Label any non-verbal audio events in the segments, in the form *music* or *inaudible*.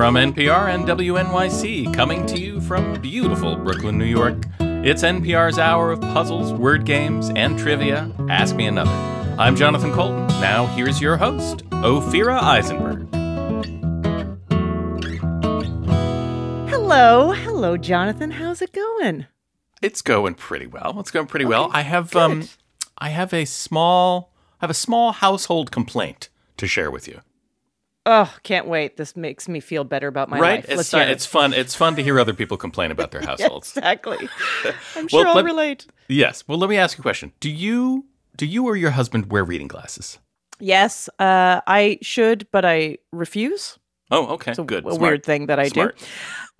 From NPR and WNYC, coming to you from beautiful Brooklyn, New York, it's NPR's hour of puzzles, word games, and trivia. Ask Me Another. I'm Jonathan Coulton. Now, here's your host, Ophira Eisenberg. Hello, hello, Jonathan. How's it going? It's going pretty well. It's going pretty well. I have um. I have a small, I have a small household complaint to share with you. Oh, can't wait. This makes me feel better about my right? life. It's Let's uh, hear it. it's fun. It's fun to hear other people complain about their *laughs* households. exactly. *laughs* I'm Well, sure I'll let- relate. Yes. Well, let me ask you a question. Do you do you or your husband wear reading glasses? Yes, uh, I should, but I refuse. Oh, okay. It's a, Good. a Smart. weird thing that I Smart. do.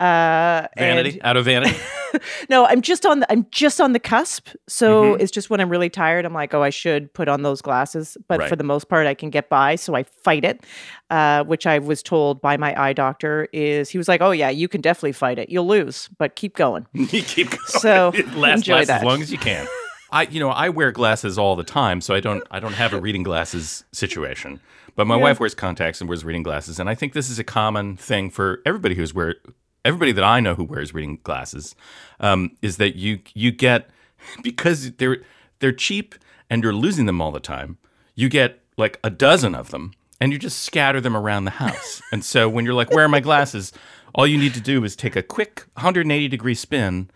Uh, Vanity. and- Out of vanity. *laughs* no, I'm just on the I'm just on the cusp. So Mhm. it's just when I'm really tired, I'm like, oh, I should put on those glasses. But Right. for the most part, I can get by. So I fight it, uh, which I was told by my eye doctor is he was like, oh yeah, you can definitely fight it. You'll lose, but keep going. *laughs* you keep going. So, It lasts, *laughs* enjoy that. as long as you can. I, you know, I wear glasses all the time, so I don't, I don't have a reading glasses situation. But my Yeah. wife wears contacts and wears reading glasses, and I think this is a common thing for everybody who's wear, everybody that I know who wears reading glasses, um, is that you you get *laughs* because they're they're cheap and you're losing them all the time. You get like a dozen of them, and you just scatter them around the house. *laughs* and so when you're like, "Where are my glasses?" All you need to do is take a quick 180 degree spin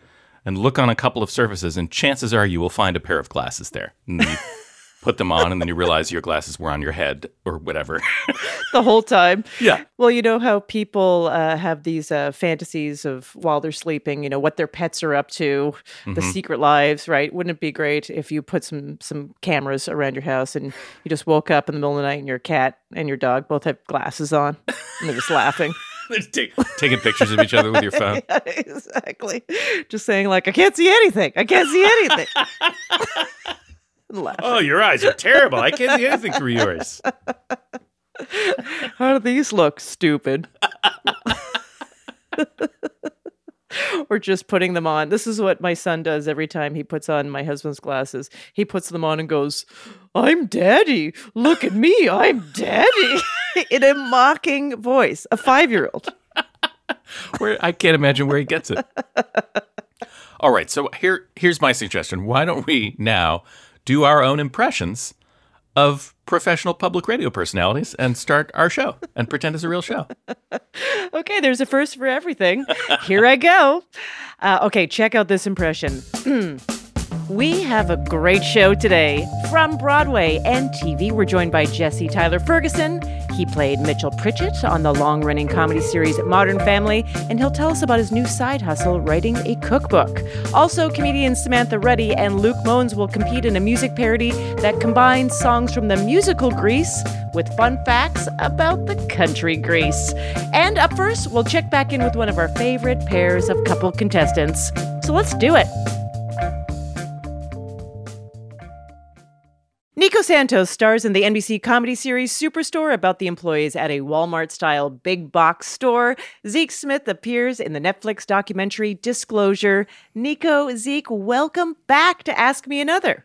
and look on a couple of surfaces, and chances are you will find a pair of glasses there. *laughs* And then you put them on, and then you realize your glasses were on your head or whatever. *laughs* the whole time. yeah. Well, you know how people uh, have these uh, fantasies of while they're sleeping, you know, what their pets are up to, the Mm-hmm. secret lives, right? Wouldn't it be great if you put some some cameras around your house and you just woke up in the middle of the night and your cat and your dog both have glasses on and they're just laughing? *laughs* Take, taking pictures of each other with your *laughs* phone. Yeah, exactly. Just saying like, I can't see anything. I can't see anything. And laugh. Oh, your eyes are terrible. I can't see *laughs* anything through yours. How do these look? Stupid. or just putting them on. This is what my son does every time he puts on my husband's glasses. He puts them on and goes, I'm daddy. Look at me. I'm daddy. *laughs* In a mocking voice. A five year old. Where I can't imagine where he gets it. *laughs* All right, so here here's my suggestion. Why don't we now do our own impressions of professional public radio personalities and start our show and pretend it's a real show? *laughs* Okay, there's a first for everything. Here I go. Uh, okay, check out this impression. *clears throat* we have a great show today. From Broadway and TV, we're joined by Jesse Tyler Ferguson. He played Mitchell Pritchett on the long running comedy series Modern Family, and he'll tell us about his new side hustle, writing a cookbook. Also, comedians Samantha Ruddy and Luke Mones will compete in a music parody that combines songs from the musical Grease with fun facts about the country Greece. And up first, we'll check back in with one of our favorite pairs of couple contestants. So let's do it. Santos stars in the NBC comedy series Superstore about the employees at a Walmart style big box store. Zeke Smith appears in the Netflix documentary Disclosure. Nico, Zeke, welcome back to Ask Me Another.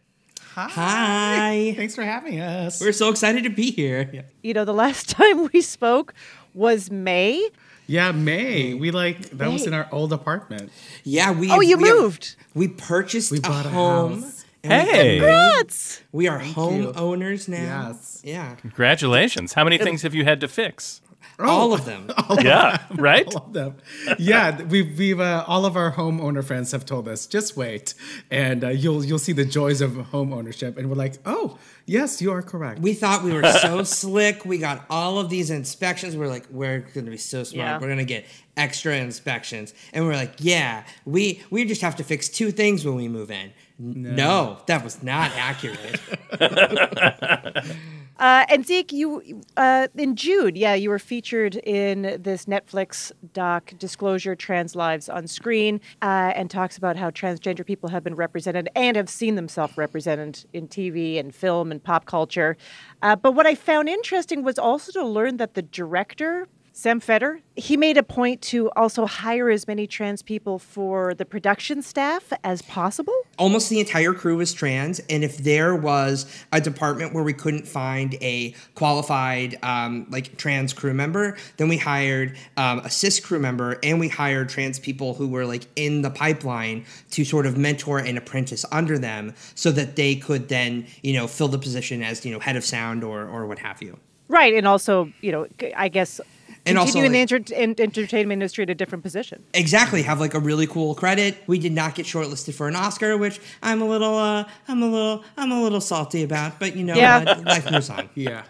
Hi. *laughs* Thanks for having us. We're so excited to be here. You know, the last *laughs* time we spoke was May. yeah, May. We like that was in our old apartment. Yeah, we. Oh, you we have- moved. we purchased We a bought a home. house. And Hey. Congrats. We are homeowners you. now. Yes. Yeah. Congratulations. How many things have you had to fix? All of them. *laughs* Yeah, *laughs* right? All of them. Yeah, we've we've uh, all of our homeowner friends have told us just wait, and uh, you'll you'll see the joys of home ownership, and we're like, oh yes, you are correct. We thought we were *laughs* so slick. We got all of these inspections. We're like, we're going to be so smart. Yeah. We're going to get extra inspections. And we're like, yeah, we we just have to fix two things when we move in. N- No, that was not accurate. *laughs* *laughs* Uh, and Zeke, you uh, in Jude, yeah, you were featured in this Netflix doc, Disclosure: Trans Lives on Screen, uh, and talks about how transgender people have been represented and have seen themselves represented in TV and film and pop culture. Uh, but what I found interesting was also to learn that the director Sam Feder, he made a point to also hire as many trans people for the production staff as possible. almost the entire crew was trans and if there was a department where we couldn't find a qualified um, like trans crew member then we hired um, a cis crew member and we hired trans people who were like in the pipeline to sort of mentor and apprentice under them so that they could then you know fill the position as you know head of sound or or what have you Right, and also, you know, I guess And also, continue in the like- enter- in- entertainment industry at a different position. exactly have like a really cool credit we did not get shortlisted for an oscar which i'm a little uh i'm a little i'm a little salty about but you know Yeah. uh, life moves on *laughs* Yeah.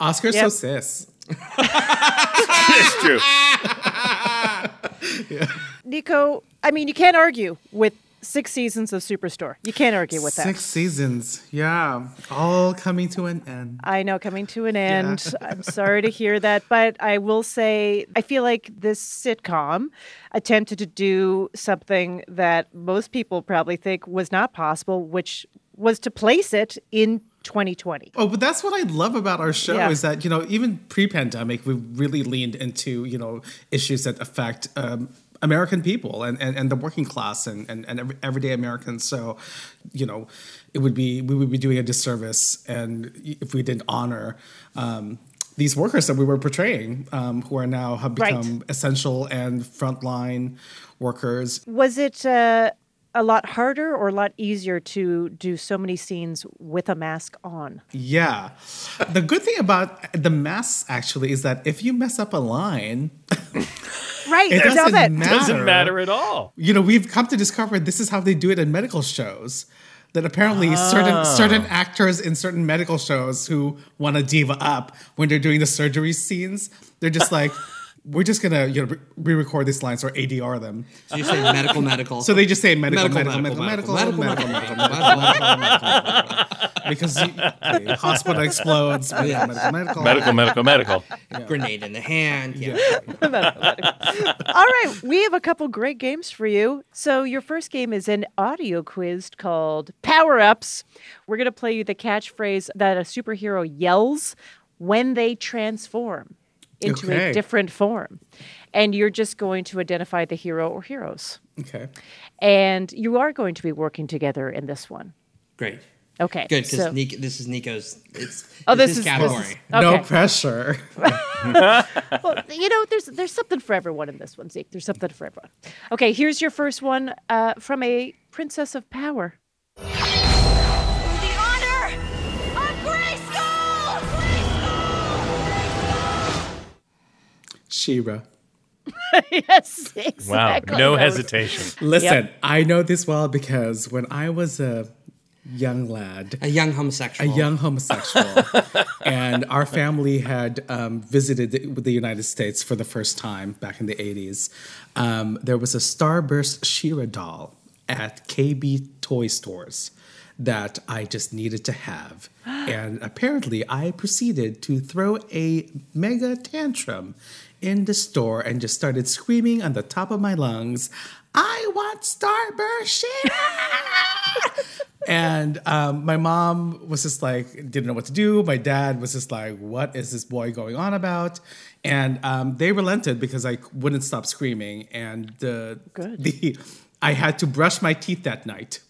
Oscar's Yep. so cis. It's true. *laughs* yeah. Nico, I mean, you can't argue with six seasons of Superstore. You can't argue with that. Six seasons. Yeah. All coming to an end. I know, coming to an end. I'm sorry to hear that, but I will say I feel like this sitcom attempted to do something that most people probably think was not possible, which was to place it in 2020. Oh, but that's what I love about our show Yeah. is that, you know, even pre pandemic, we really leaned into, you know, issues that affect um, American people and, and, and the working class and, and, and everyday Americans. So, you know, it would be, we would be doing a disservice and if we didn't honor, um, these workers that we were portraying, um, who are now have Right. become essential and frontline workers. Was it uh, a lot harder or a lot easier to do so many scenes with a mask on? Yeah. The good thing about the masks actually is that if you mess up a line, *laughs* Right, It doesn't it. matter. Doesn't matter at all. you know, we've come to discover this is how they do it in medical shows. That apparently certain ah. certain actors in certain medical shows who want to diva up when they're doing the surgery scenes, they're just like, we're just gonna you know re-record these lines or ADR them. So you say medical, medical. So they just say medical, medical, medical, medical, medical, medical, medical, medical, medical, medical, medical, because you, the hospital explodes. Medical, Yeah. medical, medical, Medical, medical, medical. grenade in the hand. Yeah. All right, we have a couple great games for you. So, your first game is an audio quiz called Power Ups. We're going to play you the catchphrase that a superhero yells when they transform into a different form. And you're just going to identify the hero or heroes. Okay. And you are going to be working together in this one. Great. Okay. Good, because so- this is Nico's. It's Oh, it's this his is- this category. is- No pressure. *laughs* *laughs* well, you know, there's there's something for everyone in this one, Zeke. There's something for everyone. Okay, here's your first one uh, from a Princess of Power. She-Ra. *laughs* yes, Wow. No hesitation. Listen, I know this well because when I was a young lad, A young homosexual, a young homosexual, *laughs* and our family had um, visited the, the United States for the first time back in the 80s, um, there was a Starburst She-Ra doll at KB toy stores that I just needed to have. *gasps* And apparently, I proceeded to throw a mega tantrum in the store and just started screaming on the top of my lungs, I want Starburst She-Ra! *laughs* And um, my mom was just like, didn't know what to do. My dad was just like, what is this boy going on about? And um, they relented because I wouldn't stop screaming. And Good. the I had to brush my teeth that night.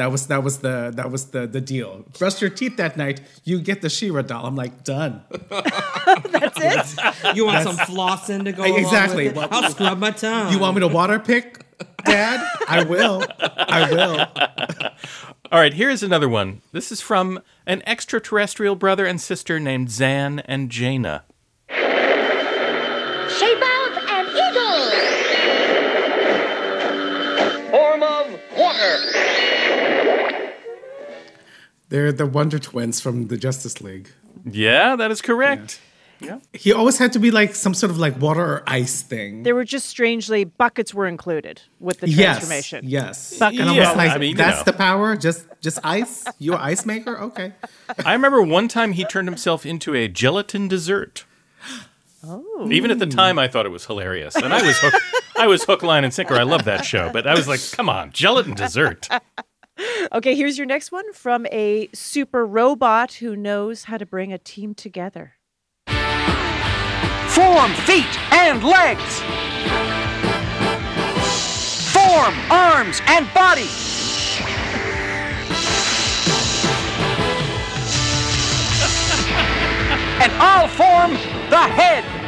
That was that was the that was the the deal. Brush your teeth that night, you get the She-Ra doll. I'm like done. *laughs* That's it. *laughs* You want some flossing to go along Exactly. with it? I'll scrub my tongue. You want me to water pick, Dad? I will. I will. *laughs* All right, here's another one. This is from an extraterrestrial brother and sister named Zan and Jayna. They're the Wonder Twins from the Justice League. Yeah, that is correct. Yeah, He always had to be like some sort of like water or ice thing. There were just strangely buckets were included with the transformation. yes. Bucket. And I'm Yeah, just like, I mean, you that's know. the power. Just just ice. You're ice maker. Okay. *laughs* I remember one time he turned himself into a gelatin dessert. Oh. Even at the time, I thought it was hilarious, and I was hook, I was hook, line, and sinker. I love that show, but I was like, "Come on, gelatin dessert." Okay, here's your next one from a super robot who knows how to bring a team together. Form feet and legs. Form arms and body. and I'll form the head.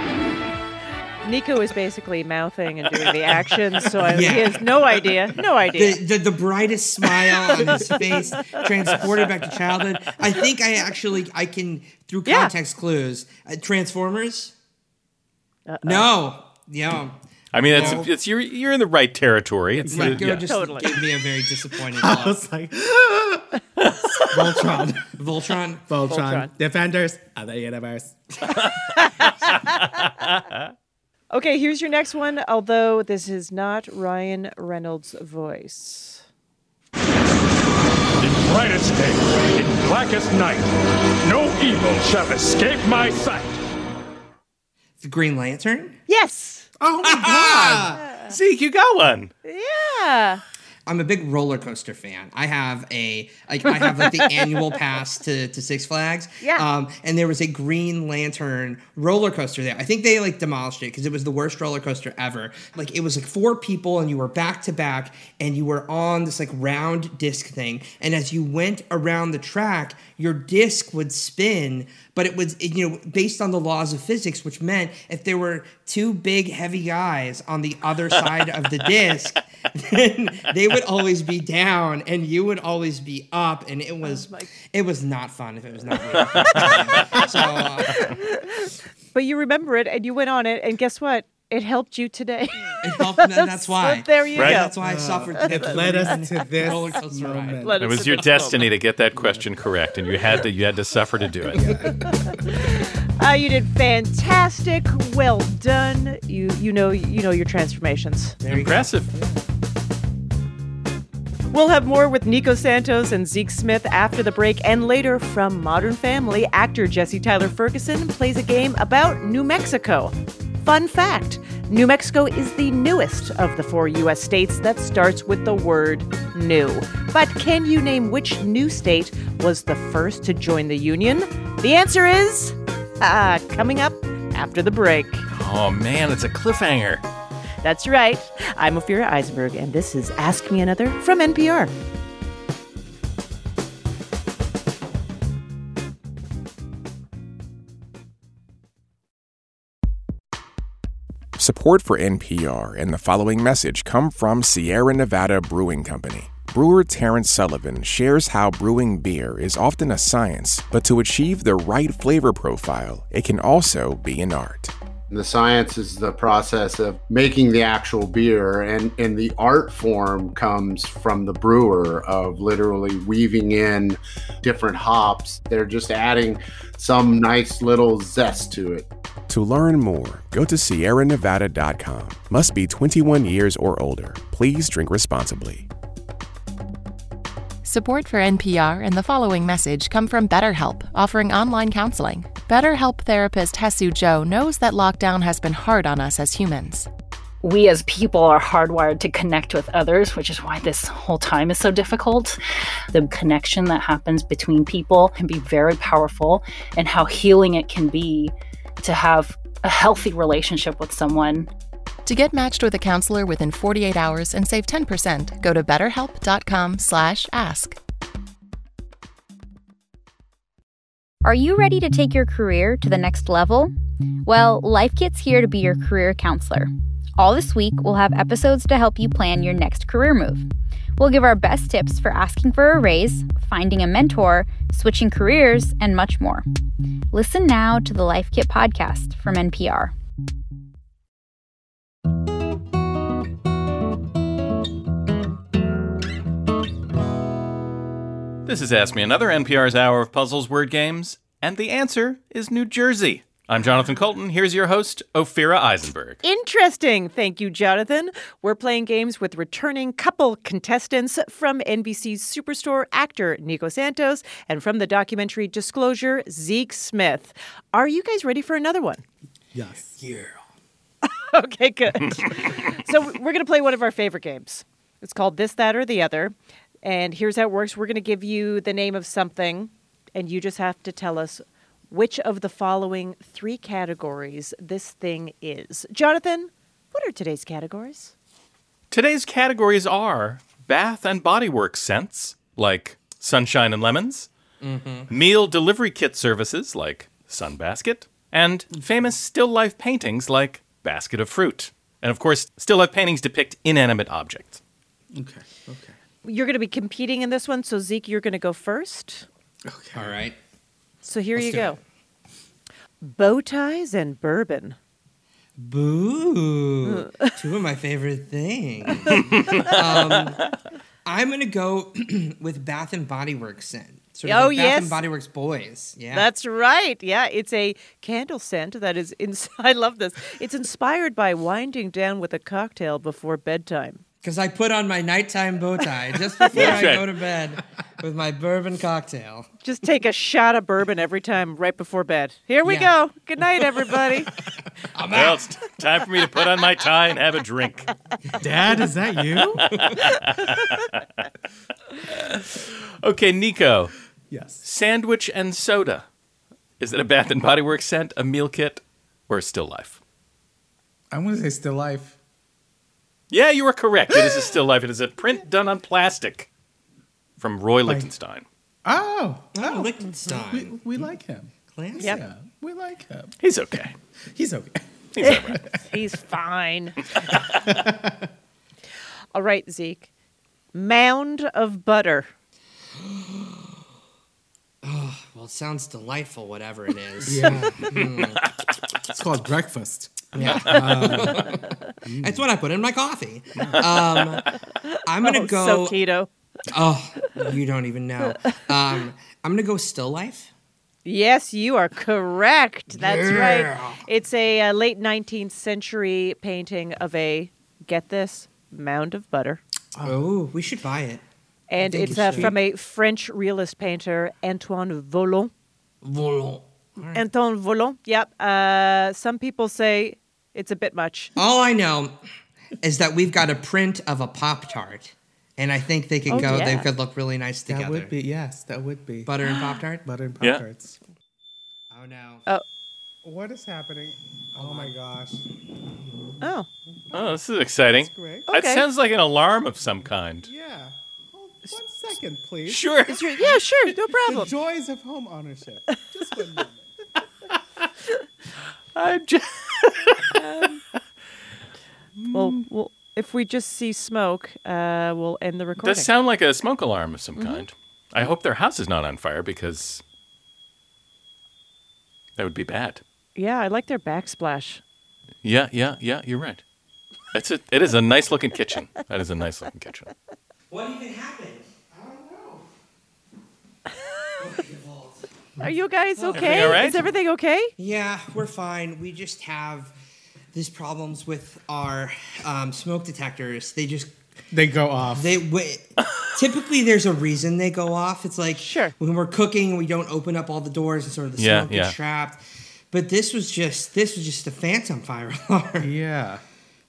Nico is basically mouthing and doing the *laughs* actions, so I, Yeah. he has no idea. No idea. The, the, the brightest smile on his *laughs* face, transported back to childhood. I think I actually I can through Yeah. context clues. Uh, Transformers. No, yeah. I mean, it's, No. it's you're you're in the right territory. It's the- Nico yeah. just Totally. gave me a very disappointed *laughs* I was like, *gasps* Voltron, Voltron. Voltron, Voltron. Defenders of the Universe. Okay, here's your next one, although this is not Ryan Reynolds' voice. In brightest day, in blackest night, no evil shall escape my sight. The Green Lantern. Yes! Oh my *laughs* god! Zeke, you got one. Yeah. I'm a big roller coaster fan. I have a like I have like the *laughs* annual pass to, to Six Flags. Yeah. Um, and there was a Green Lantern roller coaster there. I think they like demolished it because it was the worst roller coaster ever. Like it was like four people and you were back to back and you were on this like round disc thing. And as you went around the track, your disc would spin, but it was you know based on the laws of physics, which meant if there were two big heavy guys on the other side of the disc, *laughs* then they would always be down and you would always be up, and it was it was not fun if it was not. Really *laughs* so uh, But you remember it and you went on it, and guess what? It helped you today. it helped. *laughs* and That's why. So there you Right. go. That's why I suffered. today. It led us to this *laughs* Roller coaster ride. moment. It was your this destiny to get that question correct, and you had to you had to suffer to do it. *laughs* Uh, you did fantastic. Well done. You you know you know your transformations. There you go. Impressive. We'll have more with Nico Santos and Zeke Smith after the break, and later from Modern Family, actor Jesse Tyler Ferguson plays a game about New Mexico. Fun fact New Mexico is the newest of the four U.S. states that starts with the word new. But can you name which new state was the first to join the Union? The answer is ah, *laughs* coming up after the break. Oh man, it's a cliffhanger. That's right. I'm Ophira Eisenberg, and this is Ask Me Another from NPR. Support for NPR and the following message come from Sierra Nevada Brewing Company. Brewer Terrence Sullivan shares how brewing beer is often a science, but to achieve the right flavor profile, it can also be an art. The science is the process of making the actual beer, and, and the art form comes from the brewer of literally weaving in different hops. They're just adding some nice little zest to it. To learn more, go to sierranevada.com. Must be 21 years or older. Please drink responsibly. Support for NPR and the following message come from BetterHelp, offering online counseling. BetterHelp therapist Hesu Joe knows that lockdown has been hard on us as humans. we as people are hardwired to connect with others, which is why this whole time is so difficult. The connection that happens between people can be very powerful, and how healing it can be to have a healthy relationship with someone. To get matched with a counselor within 48 hours and save 10%, go to betterhelp.com/ask. Are you ready to take your career to the next level? Well, Life Kit's here to be your career counselor. All this week, we'll have episodes to help you plan your next career move. We'll give our best tips for asking for a raise, finding a mentor, switching careers, and much more. Listen now to the Life Kit podcast from NPR. This is Ask Me Another, NPR's hour of puzzles, word games, and the answer is New Jersey. I'm Jonathan Coulton. Here's your host, Ophira Eisenberg. Interesting. Thank you, Jonathan. We're playing games with returning couple contestants from NBC's Superstore actor Nico Santos and from the documentary Disclosure, Zeke Smith. Are you guys ready for another one? Yes. Yeah. *laughs* Okay, good. so we're going to play one of our favorite games. It's called This, That, or the Other. And here's how it works we're going to give you the name of something, and you just have to tell us which of the following three categories this thing is. Jonathan, what are today's categories? Today's categories are bath and body works scents, like sunshine and lemons, mm-hmm. meal delivery kit services, like Sunbasket, and famous still life paintings, like Basket of Fruit. And of course, still life paintings depict inanimate objects. Okay. Okay. You're going to be competing in this one, so Zeke, you're going to go first. Okay. All right. So here Let's you do go. Bow ties and bourbon. Boo. *laughs* Two of my favorite things. *laughs* um, I'm going to go *clears throat* with Bath and Body Works scent. Sort of Oh, like Bath yes. and Body Works boys. Yeah. That's right. Yeah, it's a candle scent that is. Ins- *laughs* I love this. It's inspired by winding down with a cocktail before bedtime. Because I put on my nighttime bow tie just *laughs* before I right. go to bed with my bourbon cocktail. Just take a shot of bourbon every time right before bed. Here we Yeah. go. Good night, everybody. *laughs* well, it's time for me to put on my tie and have a drink. Dad, is that you? *laughs* Okay, Nico. Yes. Sandwich and soda. Is it a Bath and Body Works scent, a meal kit, or a still life? I'm going to say still life. Yeah, you are correct. It is a *gasps* still life. It is a print done on plastic from Roy Lichtenstein. Oh. Oh, Lichtenstein. We, we like him. Classy. Yeah, we like him. He's okay. *laughs* He's okay. *laughs* He's all right. *laughs* He's fine. All right, Zeke. Mound of butter. *gasps* *sighs* Well, it sounds delightful, whatever it is. Yeah. Mm. It's called breakfast. Yeah. Um, That's what I put in my coffee. *laughs* Um, I'm going to Oh, go. so keto. Oh, you don't even know. Um, I'm going to go still life. Yes, you are correct. That's Yeah. right. It's a uh, late 19th century painting of a, get this, mound of butter. Oh, we should buy it. And it's uh, from a French realist painter, Antoine Vollon. Vollon. Antoine Vollon. Yep. Uh, some people say it's a bit much. All I know is that we've got a print of a Pop Tart. And I think they could Oh, go, they could look really nice together. that would be, yes, that would be. Butter and Pop Tart? Butter and Yeah. Pop Tarts. Oh, no. Oh. What is happening? Oh my gosh. Oh. Oh, this is exciting. That's great. That sounds like an alarm of some kind. Yeah. Hold one second, please. Sure. Is your- yeah, sure. No problem. The problem. joys of home ownership. Just one moment. *laughs* I'm just, *laughs* Well, well, if we just see smoke, uh, we'll end the recording. does sound like a smoke alarm of some kind. I hope their house is not on fire because that would be bad. yeah, I like their backsplash. Yeah, yeah, yeah. You're right. It's a, it is a nice looking kitchen. That is a nice looking kitchen. What even happened? *laughs* Are you guys okay? Everything all right? Is everything okay? Yeah, we're fine. We just have these problems with our um, smoke detectors. They just They go off. they w- typically there's a reason they go off. It's like Sure. when we're cooking, we don't open up all the doors and sort of the Yeah, smoke yeah. gets trapped. But this was just this was just a phantom fire *laughs* alarm. yeah.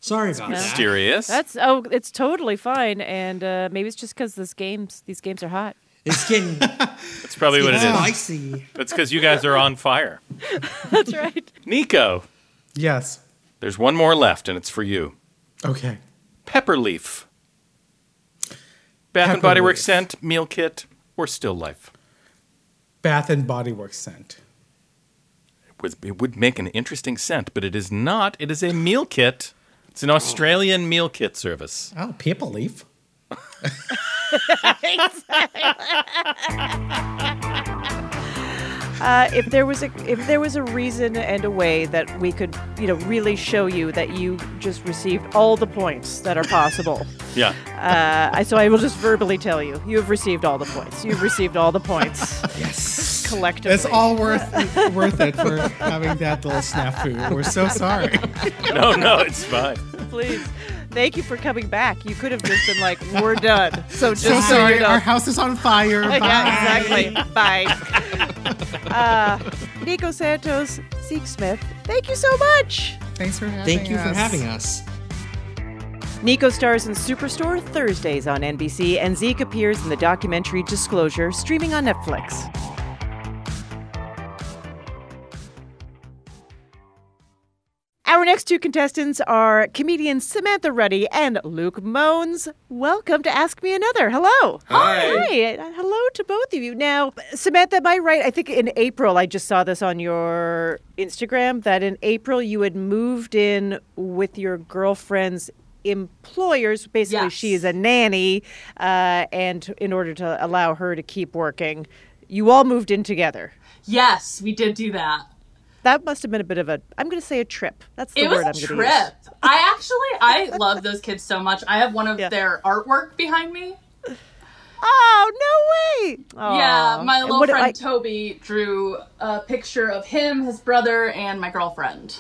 Sorry about that. Mysterious. That's oh, it's totally fine, and uh, maybe it's just because this games these games are hot. It's getting *laughs* That's probably what it it's is. spicy. That's because you guys are on fire. *laughs* That's right. Nico, Yes. there's one more left, and it's for you. Okay. Pepper leaf. Bath and Pepper Body Works scent, meal kit, or still life. Bath and Body Works scent. It would, it would make an interesting scent, but it is not. It is a meal kit. It's an Australian meal kit service. Oh, people leaf. *laughs* Uh, if there was a if there was a reason and a way that we could you know really show you that you just received all the points that are possible, *laughs* Yeah. uh, I so I will just verbally tell you you have received all the points. You've received all the points. Yes. Collectively. It's all worth worth it for having that little snafu. We're so sorry. *laughs* No, no, it's fine. Please. Thank you for coming back. You could have just been like, "We're done." *laughs* So just So so sorry. you. Our house is on fire. *laughs* Bye. yeah, exactly. Bye. *laughs* Uh, Nico Santos, Zeke Smith, thank you so much. Thanks for having us. Thank you for having us. Nico stars in Superstore Thursdays on NBC, and Zeke appears in the documentary Disclosure, streaming on Netflix. Our next two contestants are comedians Samantha Ruddy and Luke Mones. Welcome to Ask Me Another. Hello. Hi. Hi. Hello to both of you. Now, Samantha, am I right? I think in April, I just saw this on your Instagram that in April you had moved in with your girlfriend's employers. Basically, Yes. she is a nanny, uh, and in order to allow her to keep working, you all moved in together. Yes, we did do that. That must have been a bit of a, I'm going to say a trip. That's the it word I'm going to use. trip. I actually I *laughs* love those kids so much. I have one of their artwork behind me. Oh no way! Yeah, my little friend I- Toby drew a picture of him, his brother, and my girlfriend.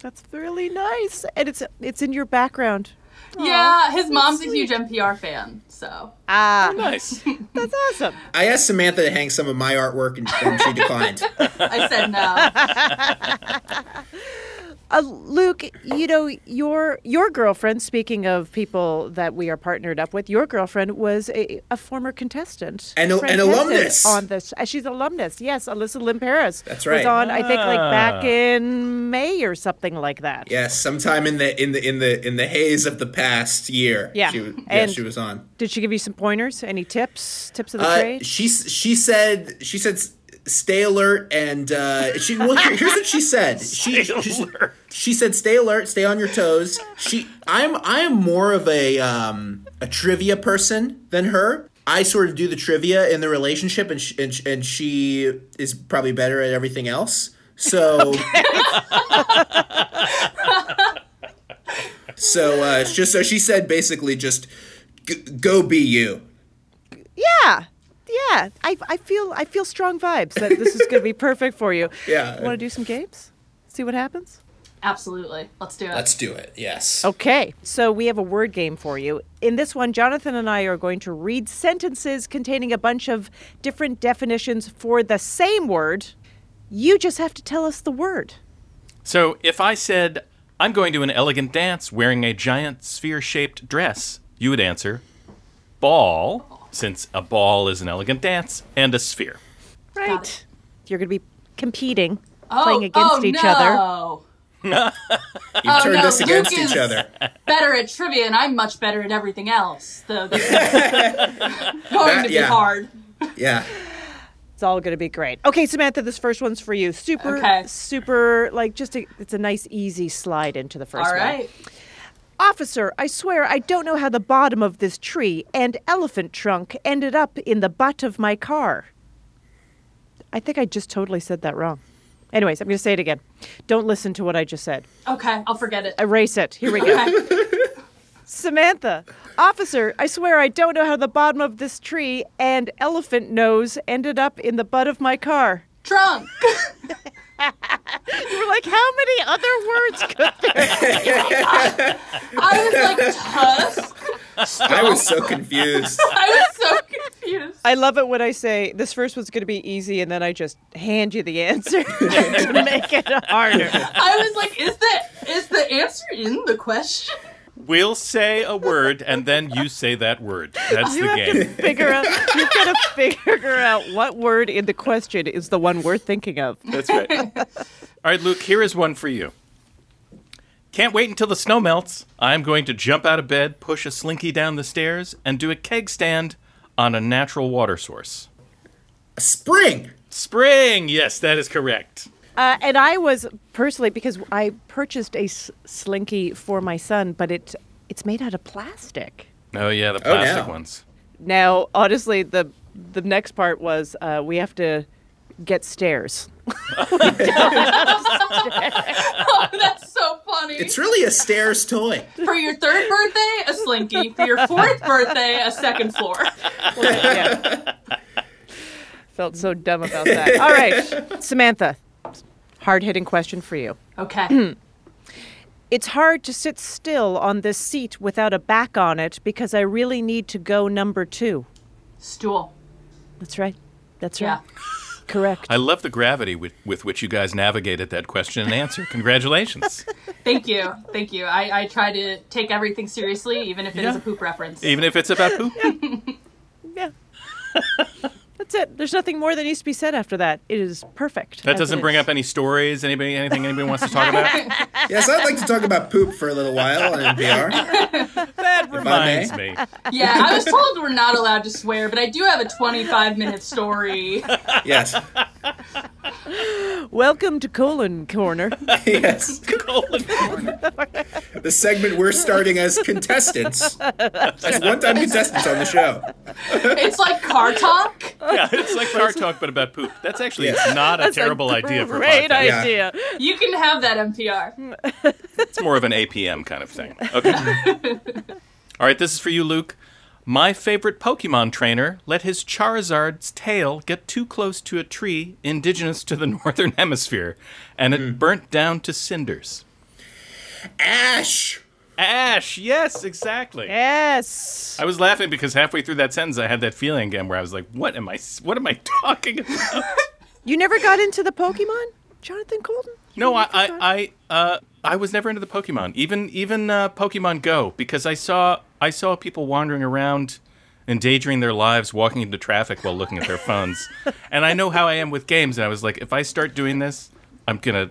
That's really nice, and it's it's in your background. Yeah, his mom's a huge NPR fan, so ah, *laughs* nice. That's awesome. I asked Samantha to hang some of my artwork and, and she declined. *laughs* I said no. *laughs* Uh, Luke, you know your your girlfriend. Speaking of people that we are partnered up with, your girlfriend was a, a former contestant An- an alumnus. on this. uh, She's alumnus. Yes, Alyssa Limperis. That's Was right. on, I think, like back Ah. in May or something like that. Yes, sometime in the in the in the in the haze of the past year. Yeah, she, yeah, and she was on. Did she give you some pointers? Any tips? Tips of the Uh, trade? she she said she said s- stay alert and uh, she well here- here's what she said. *laughs* She, she she said stay alert, stay on your toes. She I'm I am more of a um a trivia person than her. I sort of do the trivia in the relationship and she, and, and she is probably better at everything else. So *laughs* So uh, just so she said basically just g- go be you. Yeah. Yeah. I, I feel I feel strong vibes that this is going to be *laughs* perfect for you. Yeah. Want to do some games? See what happens? Absolutely. Let's do it. Let's do it. Yes. Okay. So we have a word game for you. In this one, Jonathan and I are going to read sentences containing a bunch of different definitions for the same word. You just have to tell us the word. So if I said, I'm going to an elegant dance wearing a giant sphere shaped dress, you would answer, ball, since a ball is an elegant dance, and a sphere. Right. You're going to be competing, Oh, playing against oh, each other. Oh, no. You Oh, turned no, us against Luke each is- other. Better at trivia, and I'm much better at everything else. So this is *laughs* *laughs* going to be yeah. hard. Yeah. It's all going to be great. Okay, Samantha, this first one's for you. Super, Okay. super, like just a, it's a nice, easy slide into the first All one. right. Officer, I swear I don't know how the bottom of this tree and elephant trunk ended up in the butt of my car. I think I just totally said that wrong. Anyways, I'm going to say it again. Don't listen to what I just said. Okay, I'll forget it. Erase it. Here we go. *laughs* Samantha, officer, I swear I don't know how the bottom of this tree and elephant nose ended up in the butt of my car. Trunk. *laughs* You were like, how many other words could there be? I was like, tusk? I was so confused. *laughs* I was so confused. I love it when I say this first one's going to be easy, and then I just hand you the answer *laughs* to make it harder. I was like, is the is the answer in the question? We'll say a word, and then you say that word. That's you the have game. to figure out. You've got to figure out what word in the question is the one we're thinking of. That's right. All right, Luke, here is one for you. Can't wait until the snow melts. I'm going to jump out of bed, push a slinky down the stairs, and do a keg stand on a natural water source. A spring. Spring. Yes, that is correct. Uh, and I was personally because I purchased a s- slinky for my son, but it it's made out of plastic. Oh yeah, the Oh, plastic ones. Now, honestly, the the next part was uh, we have to get stairs. *laughs* *laughs* Oh, that's so funny. It's really a stairs toy. For your third birthday, a slinky. For your fourth birthday, a second floor. *laughs* yeah. Felt so dumb about that. All right, Samantha, hard hitting question for you. Okay. *clears throat* It's hard to sit still on this seat without a back on it because I really need to go number two. Stool. That's right. That's Yeah. right. Correct. I love the gravity with, with which you guys navigated that question and answer. Congratulations. *laughs* Thank you. Thank you. I, I try to take everything seriously, even if it is Yeah. a poop reference. Even if it's about poop. *laughs* That's *laughs* That's it. There's nothing more that needs to be said after that. It is perfect. That doesn't bring is. up any stories. Anybody, anything anybody wants to talk about? *laughs* Yes, I'd like to talk about poop for a little while on NPR. that reminds me. Yeah, I was told we're not allowed to swear, but I do have a 25 minute story. Yes. Welcome to Colon Corner. *laughs* yes. Colon Corner. The segment we're starting as contestants, *laughs* as one-time contestants on the show. *laughs* It's like car talk. Yeah, it's like car talk, but about poop. That's actually Yes. not a That's a terrible idea for a Great podcast. Yeah. idea. You can have that NPR. It's more of an APM kind of thing. Okay. *laughs* All right, this is for you, Luke. My favorite Pokemon trainer let his Charizard's tail get too close to a tree indigenous to the *laughs* Northern Hemisphere, and it hmm. burnt down to cinders. Ash. Ash, yes, exactly. Yes. I was laughing because halfway through that sentence, I had that feeling again where I was like, "What am I? What am I *laughs* talking about?" You never got into the Pokemon, Jonathan Coulton? No, I, I, I, uh, I was never into the Pokemon. Even, even uh, Pokemon Go, because I saw, I saw people wandering around, endangering their lives, walking into traffic while looking at their phones. *laughs* and I know how I am with games, and I was like, if I start doing this, I'm gonna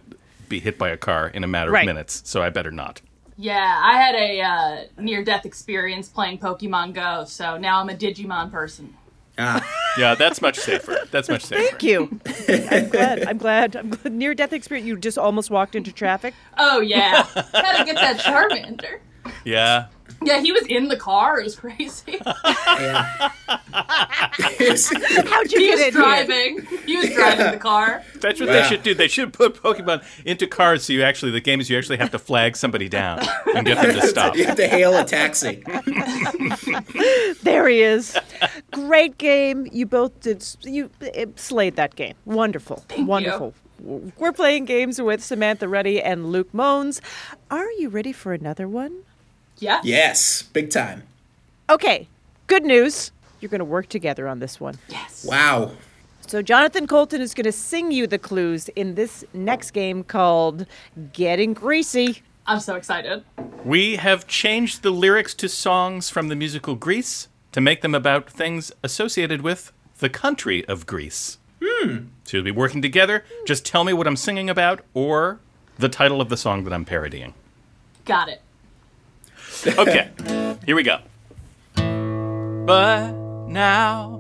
be hit by a car in a matter Right. of minutes. So I better not. Yeah, I had a uh, near death experience playing Pokemon Go, so now I'm a Digimon person. Ah. Yeah, that's much safer. That's much safer. Thank you. *laughs* I'm glad. I'm glad. I'm glad. Near death experience. You just almost walked into traffic. Oh, yeah. Had to get that Charmander. Yeah. Yeah, he was in the car. It was crazy. *laughs* Yeah. *laughs* How'd you he get was in here? driving. He was driving the car. That's what Wow. they should do. They should put Pokemon into cars so you actually, the game is you actually have to flag somebody down and get them to *laughs* stop. You have to hail a taxi. There he is. Great game. You both did. You it slayed that game. Wonderful. Thank you. Wonderful. We're playing games with Samantha Ruddy and Luke Mones. Are you ready for another one? Yeah. Yes, big time. Okay. Good news. You're going to work together on this one. Yes. Wow. So Jonathan Coulton is going to sing you the clues in this next game called Getting Greasy. I'm so excited. We have changed the lyrics to songs from the musical Grease to make them about things associated with the country of Greece. Hmm. So you'll be working together. Just tell me what I'm singing about or the title of the song that I'm parodying. Got it. *laughs* Okay, here we go. But now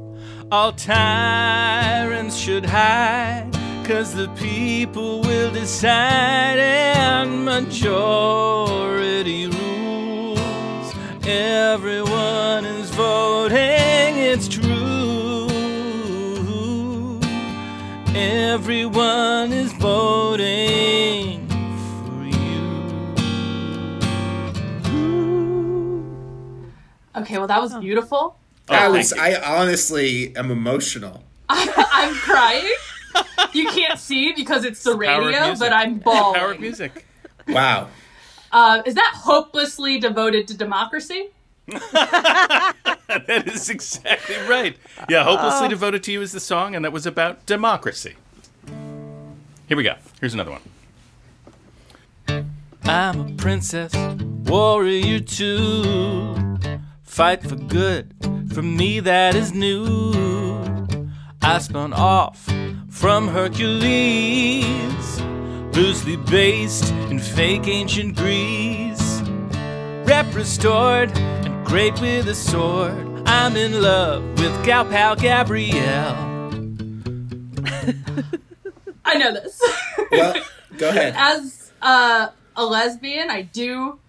all tyrants should hide, cause the people will decide and majority rules. Everyone is voting, it's true. Everyone is voting Okay, well, that was beautiful. I Oh, was. thank I honestly am emotional. *laughs* I'm crying. You can't see because it's the Power of radio, but I'm bald. *laughs* Power of music. Wow. Uh, is that hopelessly devoted to democracy? *laughs* that is exactly right. Yeah, Hopelessly Devoted to You is the song, and that was about democracy. Here we go. Here's another one. I'm a princess, warrior too. Fight for good, for me that is new. I spun off from Hercules, loosely based in fake ancient Greece. Rep restored and great with a sword. I'm in love with gal pal Gabrielle. *laughs* I know this. Well, go ahead. As uh, a lesbian, I do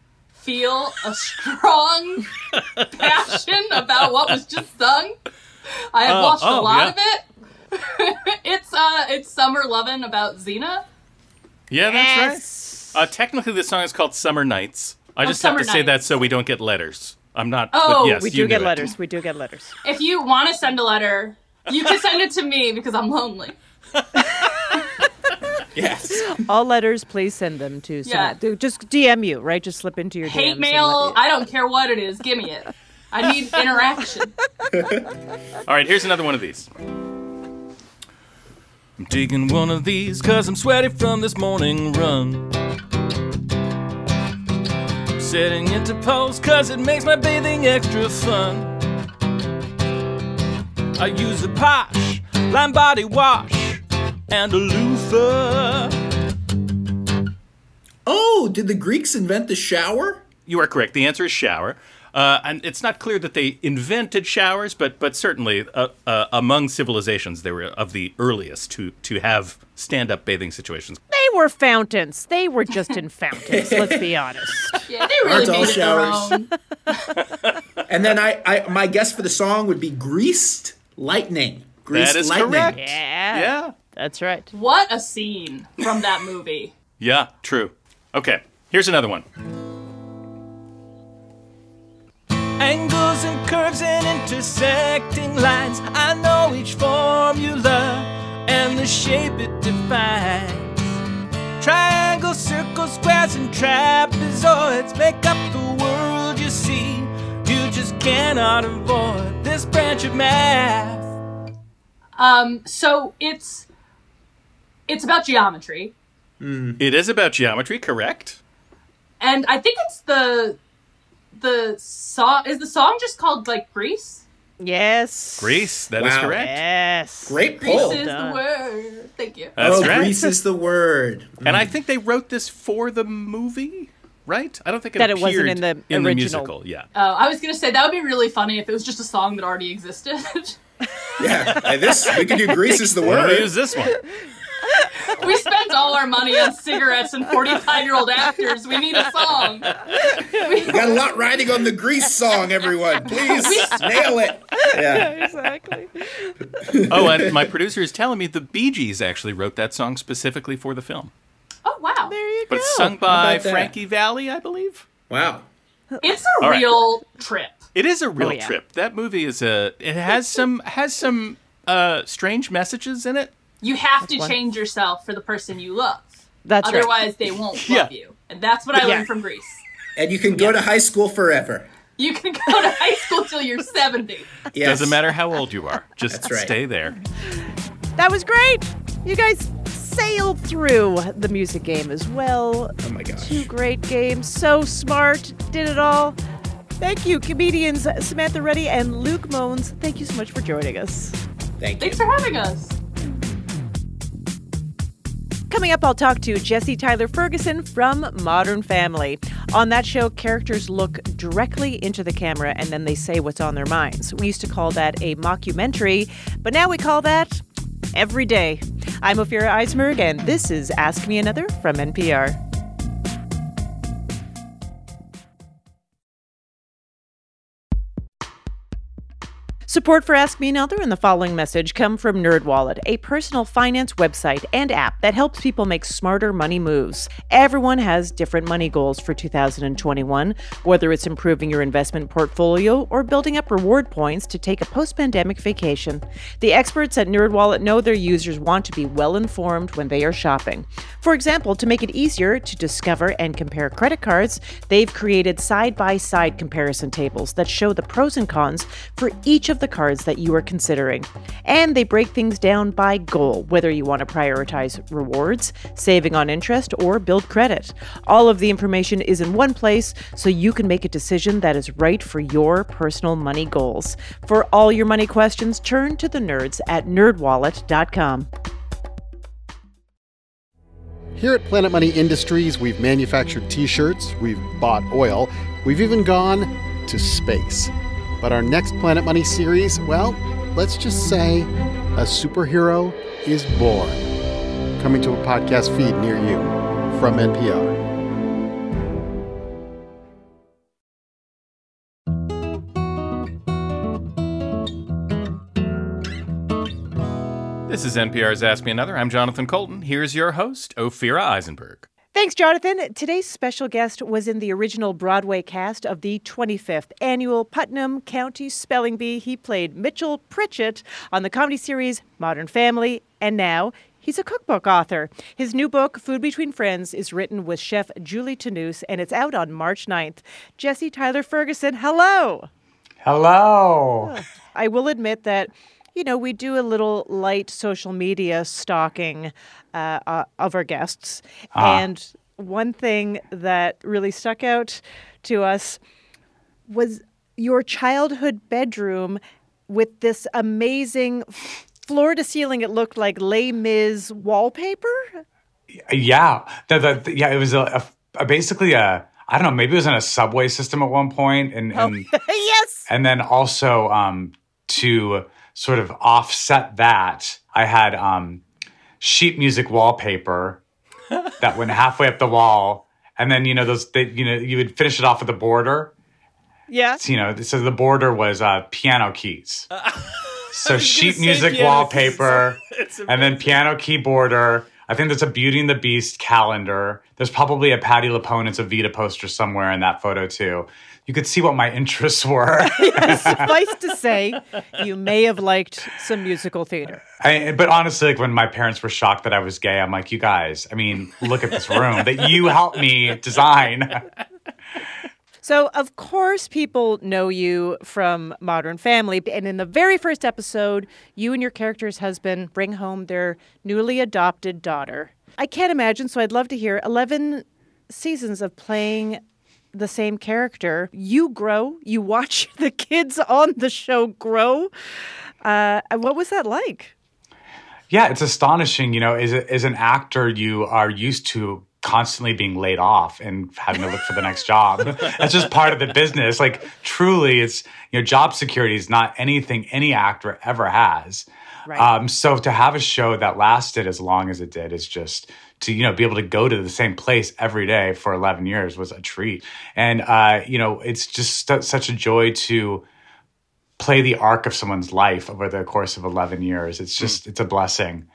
feel a strong *laughs* passion about what was just sung. I have Oh, watched oh, a lot yeah. of it. *laughs* it's uh, it's Summer Lovin' about Xena. Yeah, that's Yes. right. Uh, technically, the song is called Summer Nights. I Oh, just have to Summer say that so we don't get letters. I'm not. Oh, but yes, we you do get knew it. letters. We do get letters. If you want to send a letter, you can send it to me because I'm lonely. *laughs* Yes. *laughs* All letters, please send them to Yeah. Samantha. Just DM you, right? Just slip into your DMs. Hate and mail, let I don't care what it is, give me it. I need *laughs* interaction. *laughs* All right, here's another one of these. I'm taking one of these cause I'm sweaty from this morning run. I'm setting it to pose cause it makes my bathing extra fun. I use a posh lime body wash, and a loofah. Oh, did the Greeks invent the shower? You are correct. The answer is shower. Uh, and it's not clear that they invented showers, but but certainly uh, uh, among civilizations they were of the earliest to to have stand up bathing situations. They were fountains. They were just in fountains. let's be honest. *laughs* Yeah, they really Aren't all made it their showers. own. *laughs* And then I, I my guess for the song would be Greased Lightning. Greased That is Lightning. correct. Yeah. Yeah. That's right. What a scene from that movie. *laughs* Yeah, true. Okay, here's another one. Angles and curves and intersecting lines. I know each formula and the shape it defines. Triangles, circles, squares, and trapezoids make up the world you see. You just cannot avoid this branch of math. Um, so it's it's about geometry, hmm. It is about geometry, correct? and I think it's the the song. Is the song just called like Grease? Yes. Grease, that is Wow. correct. Yes. Great Grease pull. is done. the word. Thank you. That's oh, right. Grease is the word. And I hmm. think they wrote this for the movie, right? I don't think it That it wasn't in the in the original. musical. Yeah. Oh, I was gonna say that would be really funny if it was just a song that already existed. Yeah, and this we could do Grease is the We'll word. use this one. We spent all our money on cigarettes and forty-five-year-old actors. We need a song. We got a lot riding on the Grease song, everyone. Please nail it. Yeah. Exactly. Oh, and my producer is telling me the Bee Gees actually wrote that song specifically for the film, Oh wow, There you but go. it's sung by? Frankie Valli, I believe. Wow. it's a All right. real trip. It is a real Oh, yeah. trip. That movie is a. It has some has some uh, strange messages in it. You have to one. change yourself for the person you love. That's right. Otherwise, they won't Yeah. love you. And that's what I Yeah. learned from Grease. And you can go to high school forever. You can go to high school till you're 70. *laughs* Yes. Doesn't matter how old you are. Just That's right. stay there. That was great. You guys sailed through the music game as well. Oh my gosh. Two great games. So smart. Did it all. Thank you, comedians Samantha Reddy and Luke Mones. Thank you so much for joining us. Thank you. Thanks for having us. Coming up, I'll talk to Jesse Tyler Ferguson from Modern Family. On that show, characters look directly into the camera and then they say what's on their minds. We used to call that a mockumentary, but now we call that Every Day. I'm Ophira Eisenberg, and this is Ask Me Another from NPR. Support for Ask Me Another and the following message come from NerdWallet, a personal finance website and app that helps people make smarter money moves. Everyone has different money goals for 2021, whether it's improving your investment portfolio or building up reward points to take a post-pandemic vacation. The experts at NerdWallet know their users want to be well informed when they are shopping. For example, to make it easier to discover and compare credit cards, they've created side-by-side comparison tables that show the pros and cons for each of the cards that you are considering. And they break things down by goal, whether you want to prioritize rewards, saving on interest, or build credit. All of the information is in one place so you can make a decision that is right for your personal money goals. For all your money questions, turn to the nerds at nerdwallet.com. Here at Planet Money Industries, we've manufactured t shirts, we've bought oil, we've even gone to space. But our next Planet Money series, well, let's just say a superhero is born. Coming to a podcast feed near you from NPR. This is NPR's Ask Me Another. I'm Jonathan Coulton. Here's your host, Ophira Eisenberg. Thanks, Jonathan. Today's special guest was in the original Broadway cast of the 25th annual Putnam County Spelling Bee. He played Mitchell Pritchett on the comedy series Modern Family, and now he's a cookbook author. His new book, Food Between Friends, is written with chef Julie Tanous, and it's out on March 9th. Jesse Tyler Ferguson, hello. Hello. I will admit that, you know, we do a little light social media stalking uh, uh, of our guests. Ah. And one thing that really stuck out to us was your childhood bedroom with this amazing floor to ceiling, it looked like Les Mis wallpaper. Yeah, the, the, the- yeah, it was a, a, a basically a I don't know, maybe it was in a subway system at one point, and and, *laughs* yes. and then also um, to sort of offset that, I had um, sheet music wallpaper that went halfway up the wall, and then you know those they, you know you would finish it off with a border. Yeah. So, you know, so the border was uh, piano keys. *laughs* so sheet music wallpaper, *laughs* and then piano key border. I think there's a Beauty and the Beast calendar. There's probably a Patti LuPone, it's Evita poster somewhere in that photo too. You could see what my interests were. *laughs* Suffice to say, *laughs* you may have liked some musical theater. I, but honestly, like when my parents were shocked that I was gay, I'm like, you guys, I mean, look at this room that you helped me design. *laughs* So, of course, people know you from Modern Family. And in the very first episode, you and your character's husband bring home their newly adopted daughter. I can't imagine, so I'd love to hear 11 seasons of playing the same character. You grow, you watch *laughs* the kids on the show grow. Uh, what was that like? Yeah, it's astonishing. You know, as, a, as an actor, you are used to constantly being laid off and having to look for the next job. *laughs* That's just part of the business. Like, truly, it's, you know, job security is not anything any actor ever has. Right. Um, so to have a show that lasted as long as it did is just to you know be able to go to the same place every day for 11 years was a treat and uh, you know it's just st- such a joy to play the arc of someone's life over the course of 11 years it's just it's a blessing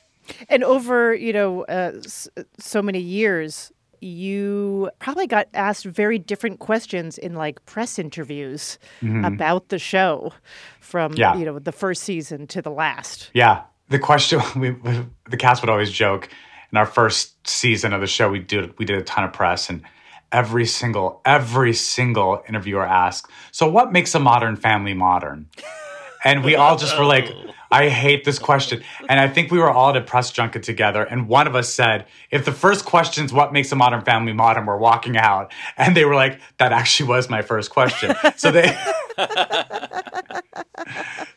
And over, you know, uh, s- so many years, you probably got asked very different questions in like press interviews Mhm. about the show from, Yeah. you know, the first season to the last. Yeah, the question *laughs* we, we the cast would always joke. In our first season of the show, we did we did a ton of press, and every single every single interviewer asked, "So, what makes a modern family modern?" And we all just were *laughs* like, "I hate this question." And I think we were all at a press junket together, and one of us said, "If the first question's what makes a modern family modern, we're walking out." And they were like, "That actually was my first question." So they. *laughs* *laughs*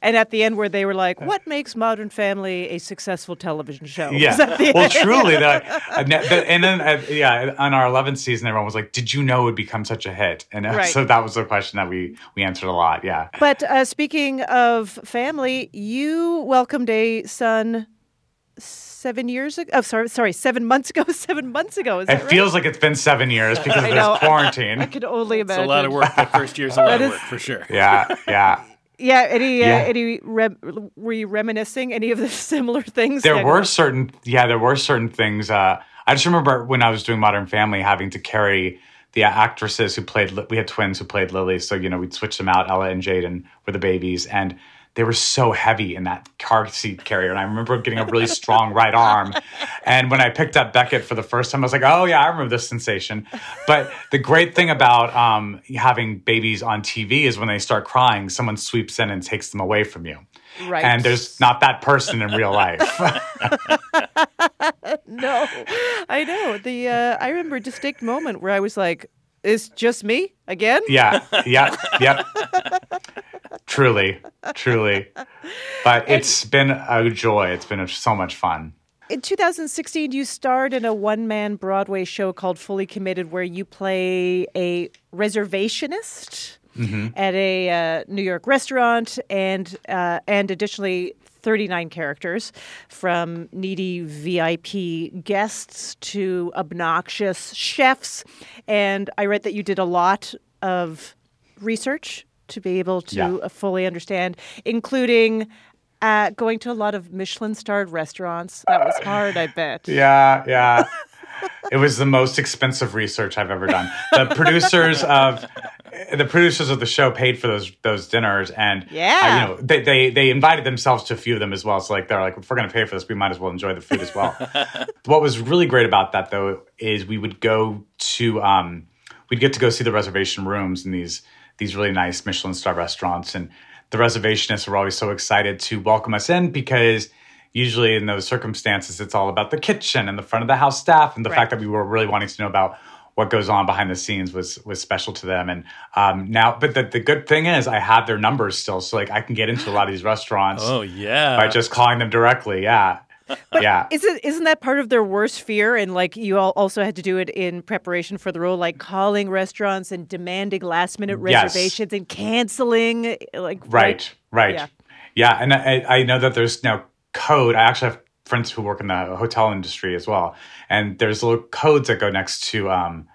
And at the end, where they were like, "What makes Modern Family a successful television show?" Was Yeah. the Well, end? truly, the, ne- the- and then uh, yeah, on our 11th season, everyone was like, "Did you know it would become such a hit?" And uh, Right. so that was the question that we we answered a lot. Yeah. But uh, speaking of family, you welcomed a son seven years ago. Oh, sorry, sorry, seven months ago. *laughs* Seven months ago. Is It right? feels like it's been seven years *laughs* because I of know. this *laughs* quarantine. I could only imagine. It's imagine. a lot of work. That first year's a lot That of is- work for sure. yeah, yeah. Yeah. Any? Uh, Yeah. any? Rem- were you reminiscing any of the *laughs* similar things? There were certain, yeah, there were certain things. Uh, I just remember when I was doing Modern Family, having to carry the actresses who played. We had twins who played Lily, so you know we'd switch them out. Ella and Jaden were the babies, and they were so heavy in that car seat carrier. And I remember getting a really strong right arm. And when I picked up Beckett for the first time, I was like, "Oh yeah, I remember this sensation." But the great thing about um, having babies on TV is when they start crying, someone sweeps in and takes them away from you. Right. And there's not that person in real life. *laughs* *laughs* no, I know. The uh, I remember a distinct moment where I was like, "Is just me again?" Yeah, *laughs* yeah, yep. truly, truly. But it's been a joy. It's been so much fun. In 2016, you starred in a one man Broadway show called Fully Committed, where you play a reservationist Mhm. at a uh, New York restaurant and, uh, and additionally, 39 characters from needy VIP guests to obnoxious chefs. And I read that you did a lot of research to be able to Yeah. fully understand, including uh, going to a lot of Michelin starred restaurants. That was hard, I bet. *laughs* Yeah, yeah. it was the most expensive research I've ever done. The *laughs* producers of the producers of the show paid for those those dinners, and Yeah. uh, you know they, they they invited themselves to a few of them as well. So like they're like, if we're going to pay for this, we might as well enjoy the food as well. *laughs* what was really great about that though is we would go to um, we'd get to go see the reservation rooms in these these really nice Michelin star restaurants, and the reservationists were always so excited to welcome us in because usually in those circumstances it's all about the kitchen and the front of the house staff and the fact that we were really wanting to know about what goes on behind the scenes was was special to them. And um, now, but the, the good thing is I have their numbers still, so like I can get into a lot of these restaurants. Oh yeah, by just calling them directly. Yeah. Yeah. Isn't isn't that part of their worst fear? And like you all also had to do it in preparation for the role, like calling restaurants and demanding last minute Yes. reservations and canceling, like Right, right. Yeah. Yeah. and I, I know that there's now code. I actually have friends who work in the hotel industry as well, and there's little codes that go next to um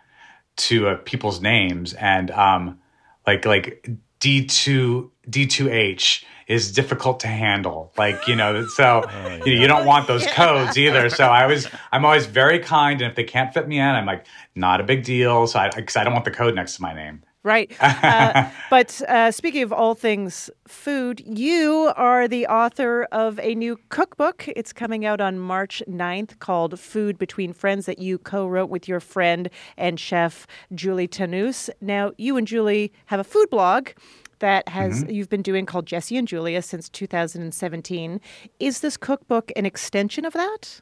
to uh, people's names, and um like like D two D two H is difficult to handle. Like you know, so *laughs* you, know, you don't want those codes either. So I was I'm always very kind, and if they can't fit me in, I'm like not a big deal. So I because I don't want the code next to my name. Right. Uh, *laughs* but uh, speaking of all things food, you are the author of a new cookbook. It's coming out on March 9th called Food Between Friends that you co wrote with your friend and chef Julie Tanous. Now, you and Julie have a food blog that has Mhm. you've been doing called Jesse and Julia since 2017. Is this cookbook an extension of that?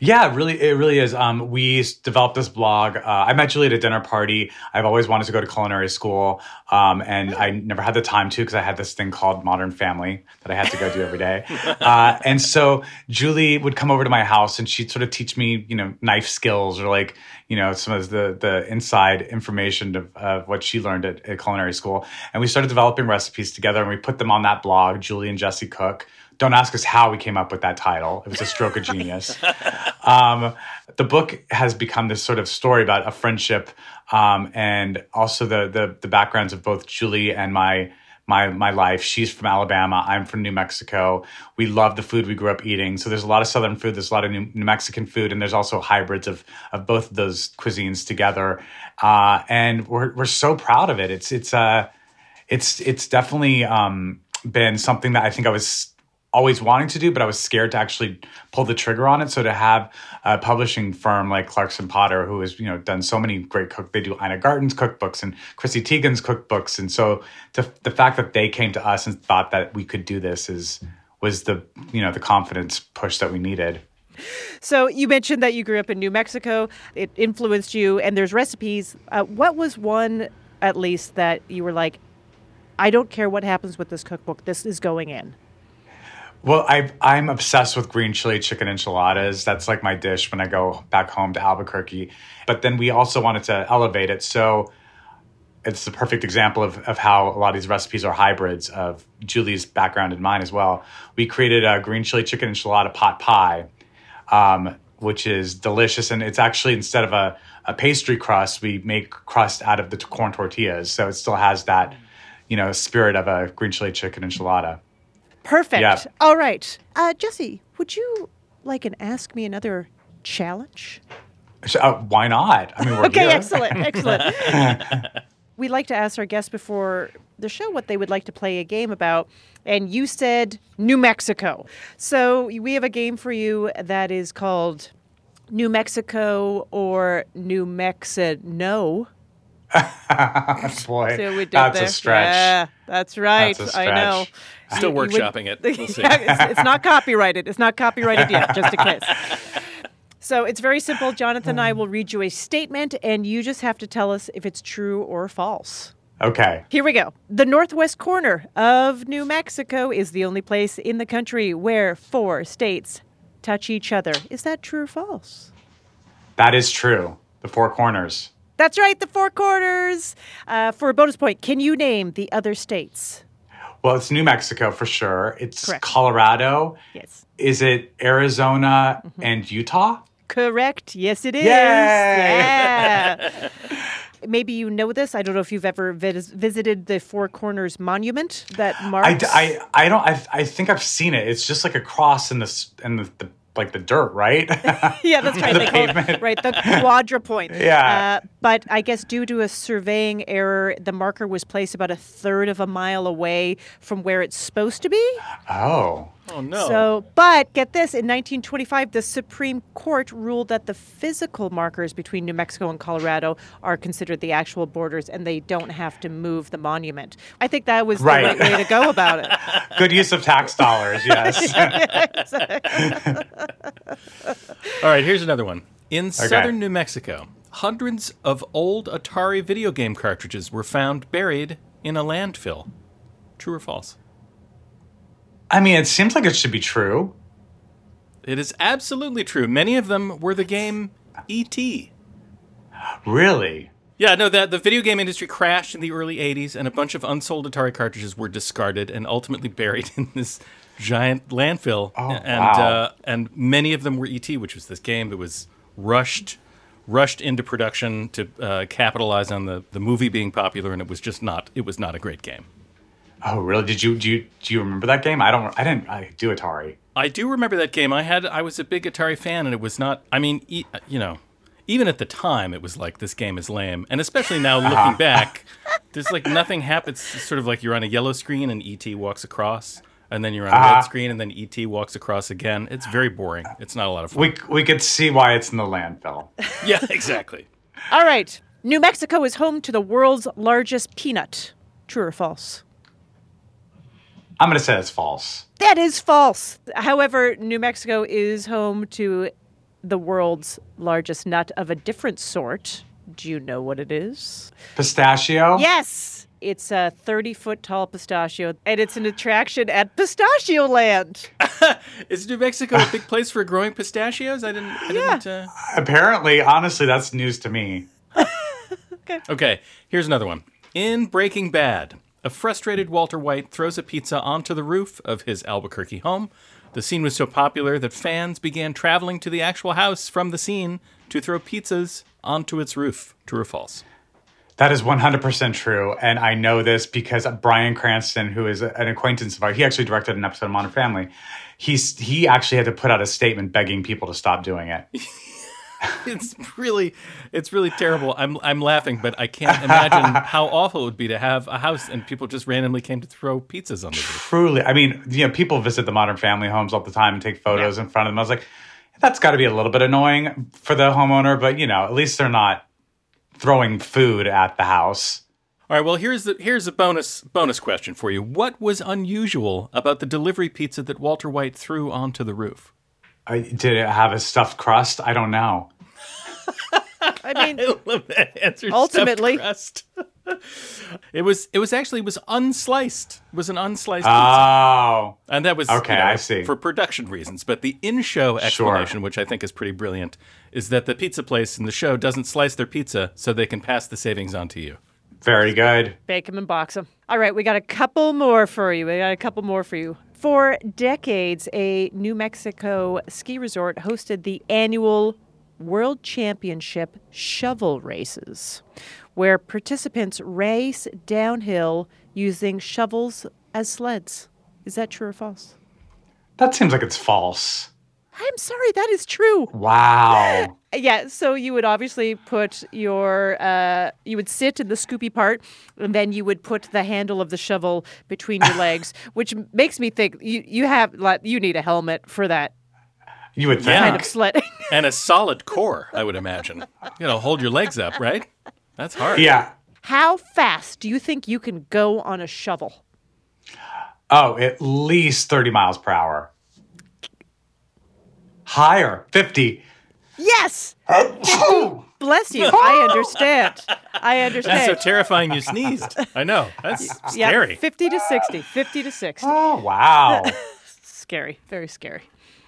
Yeah, really, it really is. Um, we developed this blog. Uh, I met Julie at a dinner party. I've always wanted to go to culinary school, um, and I never had the time to because I had this thing called Modern Family that I had to go do every day. Uh, and so Julie would come over to my house, and she'd sort of teach me, you know, knife skills or like, you know, some of the the inside information of, of what she learned at, at culinary school. And we started developing recipes together, and we put them on that blog. Julie and Jesse Cook. Don't ask us how we came up with that title. It was a stroke of genius. *laughs* Um, the book has become this sort of story about a friendship, um, and also the, the the backgrounds of both Julie and my my my life. She's from Alabama. I'm from New Mexico. We love the food we grew up eating. So there's a lot of Southern food. There's a lot of New, New Mexican food, and there's also hybrids of of both of those cuisines together. Uh, and we're we're so proud of it. It's it's uh it's it's definitely um, been something that I think I was always wanting to do, but I was scared to actually pull the trigger on it. So to have a publishing firm like Clarkson Potter, who has you know done so many great cook, they do Ina Garten's cookbooks and Chrissy Teigen's cookbooks, and so to, the fact that they came to us and thought that we could do this is was the you know the confidence push that we needed. So you mentioned that you grew up in New Mexico. It influenced you, and there's recipes. Uh, what was one, at least, that you were like, I don't care what happens with this cookbook. This is going in. Well, I, I'm obsessed with green chili chicken enchiladas. That's like my dish when I go back home to Albuquerque. But then we also wanted to elevate it. So it's the perfect example of, of how a lot of these recipes are hybrids of Julie's background and mine as well. We created a green chili chicken enchilada pot pie, um, which is delicious. And it's actually, instead of a, a pastry crust, we make crust out of the corn tortillas. So it still has that, you know, spirit of a green chili chicken enchilada. Perfect. Yeah. All right. Uh, Jesse, would you like an Ask Me Another challenge? So, uh, why not? I mean, we're *laughs* okay, here. excellent, excellent. *laughs* we like to ask our guests before the show what they would like to play a game about, and you said New Mexico. So we have a game for you that is called New Mexico or New Mexico. No. *laughs* Boy, See we did that's there? a stretch. Yeah, that's right. That's a I know. stretch. Still You- you would- workshopping it. We'll *laughs* see. Yeah, it's, it's not copyrighted. It's not copyrighted yet, just in case. So it's very simple. Jonathan and I will read you a statement, and you just have to tell us if it's true or false. Okay. Here we go. The northwest corner of New Mexico is the only place in the country where four states touch each other. Is that true or false? That is true. The four corners. That's right, the four corners. Uh, for a bonus point, can you name the other states? Well, it's New Mexico for sure. It's Correct. Colorado. Yes. Is it Arizona Mm-hmm. and Utah? Correct. Yes, it is. Yay! Yeah. Maybe you know this. I don't know if you've ever vis- visited the Four Corners Monument that I, marks. I, I don't. I, I think I've seen it. It's just like a cross in the in the, the like the dirt, right? *laughs* yeah, that's right. *laughs* The they call it, pavement. right, the quadrupoint. *laughs* Yeah. Uh, but I guess due to a surveying error, the marker was placed about a third of a mile away from where it's supposed to be. oh. Oh no. So, but get this: in 1925, the Supreme Court ruled that the physical markers between New Mexico and Colorado are considered the actual borders, and they don't have to move the monument. I think that was Right. the right way to go about it. *laughs* Good use of tax dollars. Yes. *laughs* *laughs* All right, here's another one. In southern New Mexico, hundreds of old Atari video game cartridges were found buried in a landfill. True or false? I mean, it seems like it should be true. It is absolutely true. Many of them were the game E.T. Really? Yeah, no, that the video game industry crashed in the early 80s and a bunch of unsold Atari cartridges were discarded and ultimately buried *laughs* in this giant landfill. Oh, and wow. uh, and many of them were ET, which was this game that was rushed rushed into production to uh, capitalize on the, the movie being popular and it was just not it was not a great game. Oh, really? Did you do you do you remember that game? I don't. I didn't. I do Atari. I do remember that game. I had I was a big Atari fan, and it was not. I mean, e- you know, even at the time, it was like this game is lame, and especially now *laughs* looking Uh-huh. back, there's like nothing happens. It's sort of like you're on a yellow screen and ET walks across, and then you're on a Uh-huh. red screen, and then ET walks across again. It's very boring. It's not a lot of fun. We we could see why it's in the landfill. *laughs* yeah, exactly. All right. New Mexico is home to the world's largest peanut. True or false? I'm gonna say it's false. That is false. However, New Mexico is home to the world's largest nut of a different sort. Do you know what it is? Pistachio. Yes. It's a 30 foot tall pistachio, and it's an attraction at Pistachio Land. *laughs* Is New Mexico a big place for growing pistachios? I didn't. I didn't uh... Apparently, honestly, that's news to me. *laughs* okay. Okay, here's another one. In Breaking Bad, a frustrated Walter White throws a pizza onto the roof of his Albuquerque home. The scene was so popular that fans began traveling to the actual house from the scene to throw pizzas onto its roof. True or false? That is 100% true. And I know this because Bryan Cranston, who is an acquaintance of ours, he actually directed an episode of Modern Family. He's, he actually had to put out a statement begging people to stop doing it. *laughs* *laughs* it's really, it's really terrible. I'm, I'm laughing, but I can't *laughs* imagine how awful it would be to have a house and people just randomly came to throw pizzas on the roof. Truly. I mean, you know, people visit the Modern Family homes all the time and take photos in front of them. I was like, that's got to be a little bit annoying for the homeowner, but you know, at least they're not throwing food at the house. All right. Well, here's the here's a bonus bonus question for you. What was unusual about the delivery pizza that Walter White threw onto the roof? I, did it have a stuffed crust? I don't know. I mean, *laughs* I love that answer. Ultimately. crust. *laughs* it was it was actually it was unsliced. It was an unsliced pizza. Oh, and that was Okay, you know, I see. for production reasons. But the in-show explanation, which I think is pretty brilliant, is that the pizza place in the show doesn't slice their pizza so they can pass the savings on to you. Very good. Bake them and box them. All right, we got a couple more for you. We got a couple more for you. For decades, a New Mexico ski resort hosted the annual World Championship shovel races, where participants race downhill using shovels as sleds. Is that true or false? That seems like it's false. I'm sorry, that is true. Wow. *laughs* Yeah, so you would obviously put your, uh, you would sit in the scoopy part, and then you would put the handle of the shovel between your *laughs* legs, which makes me think you you have like you need a helmet for that You would think. kind of sledding. *laughs* and a solid core, I would imagine. You know, hold your legs up, right? That's hard. Yeah. How fast do you think you can go on a shovel? Oh, at least 30 miles per hour. Higher, 50. Yes. Oh! Bless you. I understand. I understand. That's so terrifying you sneezed. I know. That's yeah, scary. 50 to 60. 50 to 60. Oh, wow. *laughs* scary. Very scary.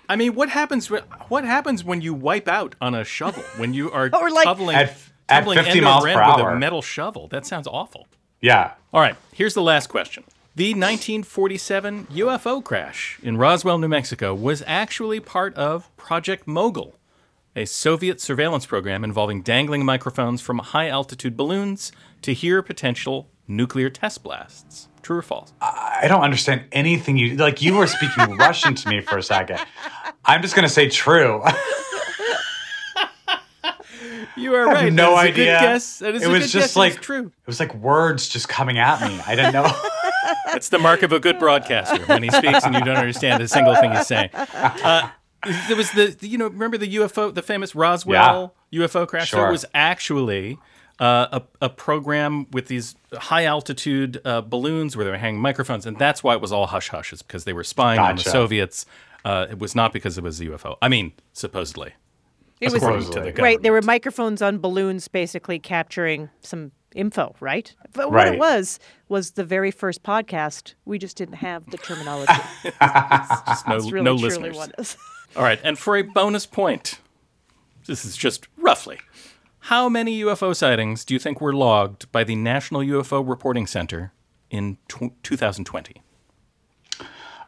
I mean, what happens when what happens when you wipe out on a shovel when you are *laughs* Or like- tumbling, At- at 50 miles per end with hour. a metal shovel? That sounds awful. Yeah. All right, here's the last question. The 1947 UFO crash in Roswell, New Mexico was actually part of Project Mogul, a Soviet surveillance program involving dangling microphones from high altitude balloons to hear potential nuclear test blasts. True or false? I don't understand anything you like. You were speaking *laughs* Russian to me for a second. I'm just going to say true. *laughs* You are I right. no That is a idea. good guess. That is it a was good just guess. like true. It was like words just coming at me. I didn't know. *laughs* That's the mark of a good broadcaster when he speaks and you don't understand a single thing he's saying. Uh, there was the you know remember the UFO the famous Roswell UFO crash. So Sure. it was actually uh, a a program with these high altitude uh, balloons where they were hanging microphones, and that's why it was all hush hush. Is because they were spying on the Soviets. Uh, it was not because it was a UFO. I mean, supposedly. It was according to the government. right. There were microphones on balloons, basically capturing some info. Right. But what Right. it was was the very first podcast. We just didn't have the terminology. *laughs* Just no, really, no listeners. what it is. *laughs* All right, and for a bonus point, this is just roughly. How many UFO sightings do you think were logged by the National UFO Reporting Center in tw 2020?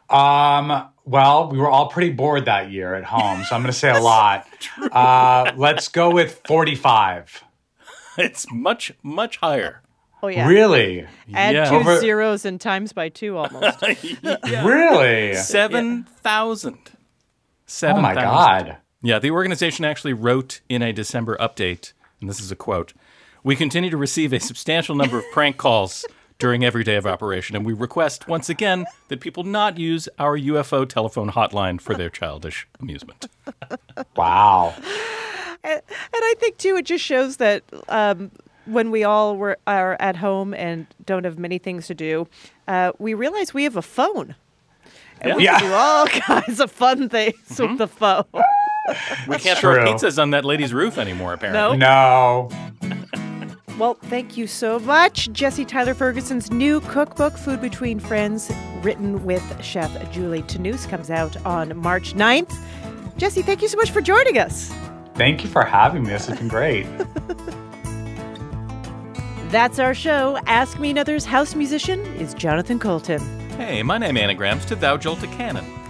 Um, well, we were all pretty bored that year at home, so I'm going to say a *laughs* lot. Uh, let's go with 45. *laughs* It's much, much higher. Oh yeah. Really? Add Yeah. two Over- zeros and times by two almost. *laughs* Really? 7,000. Oh my 7,000. God. Yeah, the organization actually wrote in a December update, and this is a quote We continue to receive a substantial number of prank calls during every day of operation, and we request once again that people not use our UFO telephone hotline for their childish amusement. Wow. And, and I think too, it just shows that um, when we all were are at home and don't have many things to do, uh, we realize we have a phone. And we Yeah. can do all *laughs* kinds of fun things with the phone. We *laughs* can't throw pizzas on that lady's roof anymore, apparently. No. Well, thank you so much. Jesse Tyler Ferguson's new cookbook, Food Between Friends, written with Chef Julie Tanous, comes out on March 9th. Jesse, thank you so much for joining us. Thank you for having me. This has been great. *laughs* That's our show. Ask Me Another's house musician is Jonathan Coulton. Hey, my name anagrams to Thou Jolta Cannon.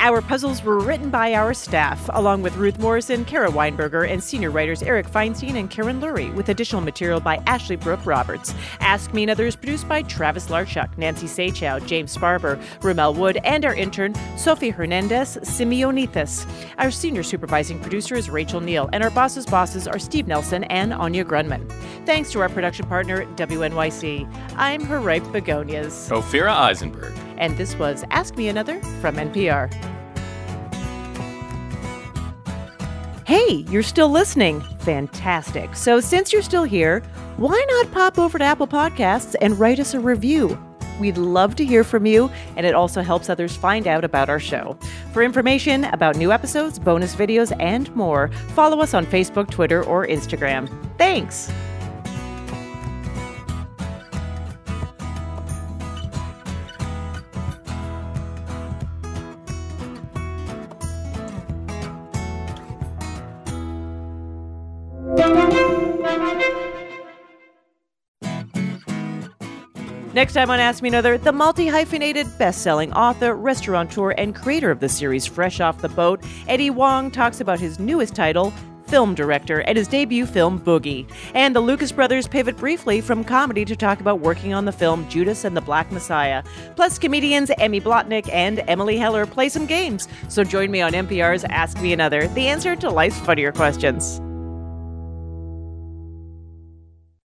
Our puzzles were written by our staff, along with Ruth Morrison, Kara Weinberger, and senior writers Eric Feinstein and Karen Lurie, with additional material by Ashley Brooke Roberts. Ask Me Another is produced by Travis Larchuk, Nancy Saechao, James Barber, Rommel Wood, and our intern, Sophie Hernandez Simeonithis. Our senior supervising producer is Rachel Neal, and our bosses' bosses are Steve Nelson and Anya Grundmann. Thanks to our production partner, WNYC. I'm her begonias. Ophira Eisenberg. And this was Ask Me Another from NPR. Hey, you're still listening. Fantastic. So, since you're still here, why not pop over to Apple Podcasts and write us a review? We'd love to hear from you, and it also helps others find out about our show. For information about new episodes, bonus videos, and more, follow us on Facebook, Twitter, or Instagram. Thanks. Next time on Ask Me Another, the multi hyphenated best selling author, restaurateur, and creator of the series Fresh Off the Boat, Eddie Huang talks about his newest title, Film Director, and his debut film, Boogie. And the Lucas brothers pivot briefly from comedy to talk about working on the film Judas and the Black Messiah. Plus, comedians Emmy Blotnick and Emily Heller play some games. So join me on NPR's Ask Me Another, the answer to life's funnier questions.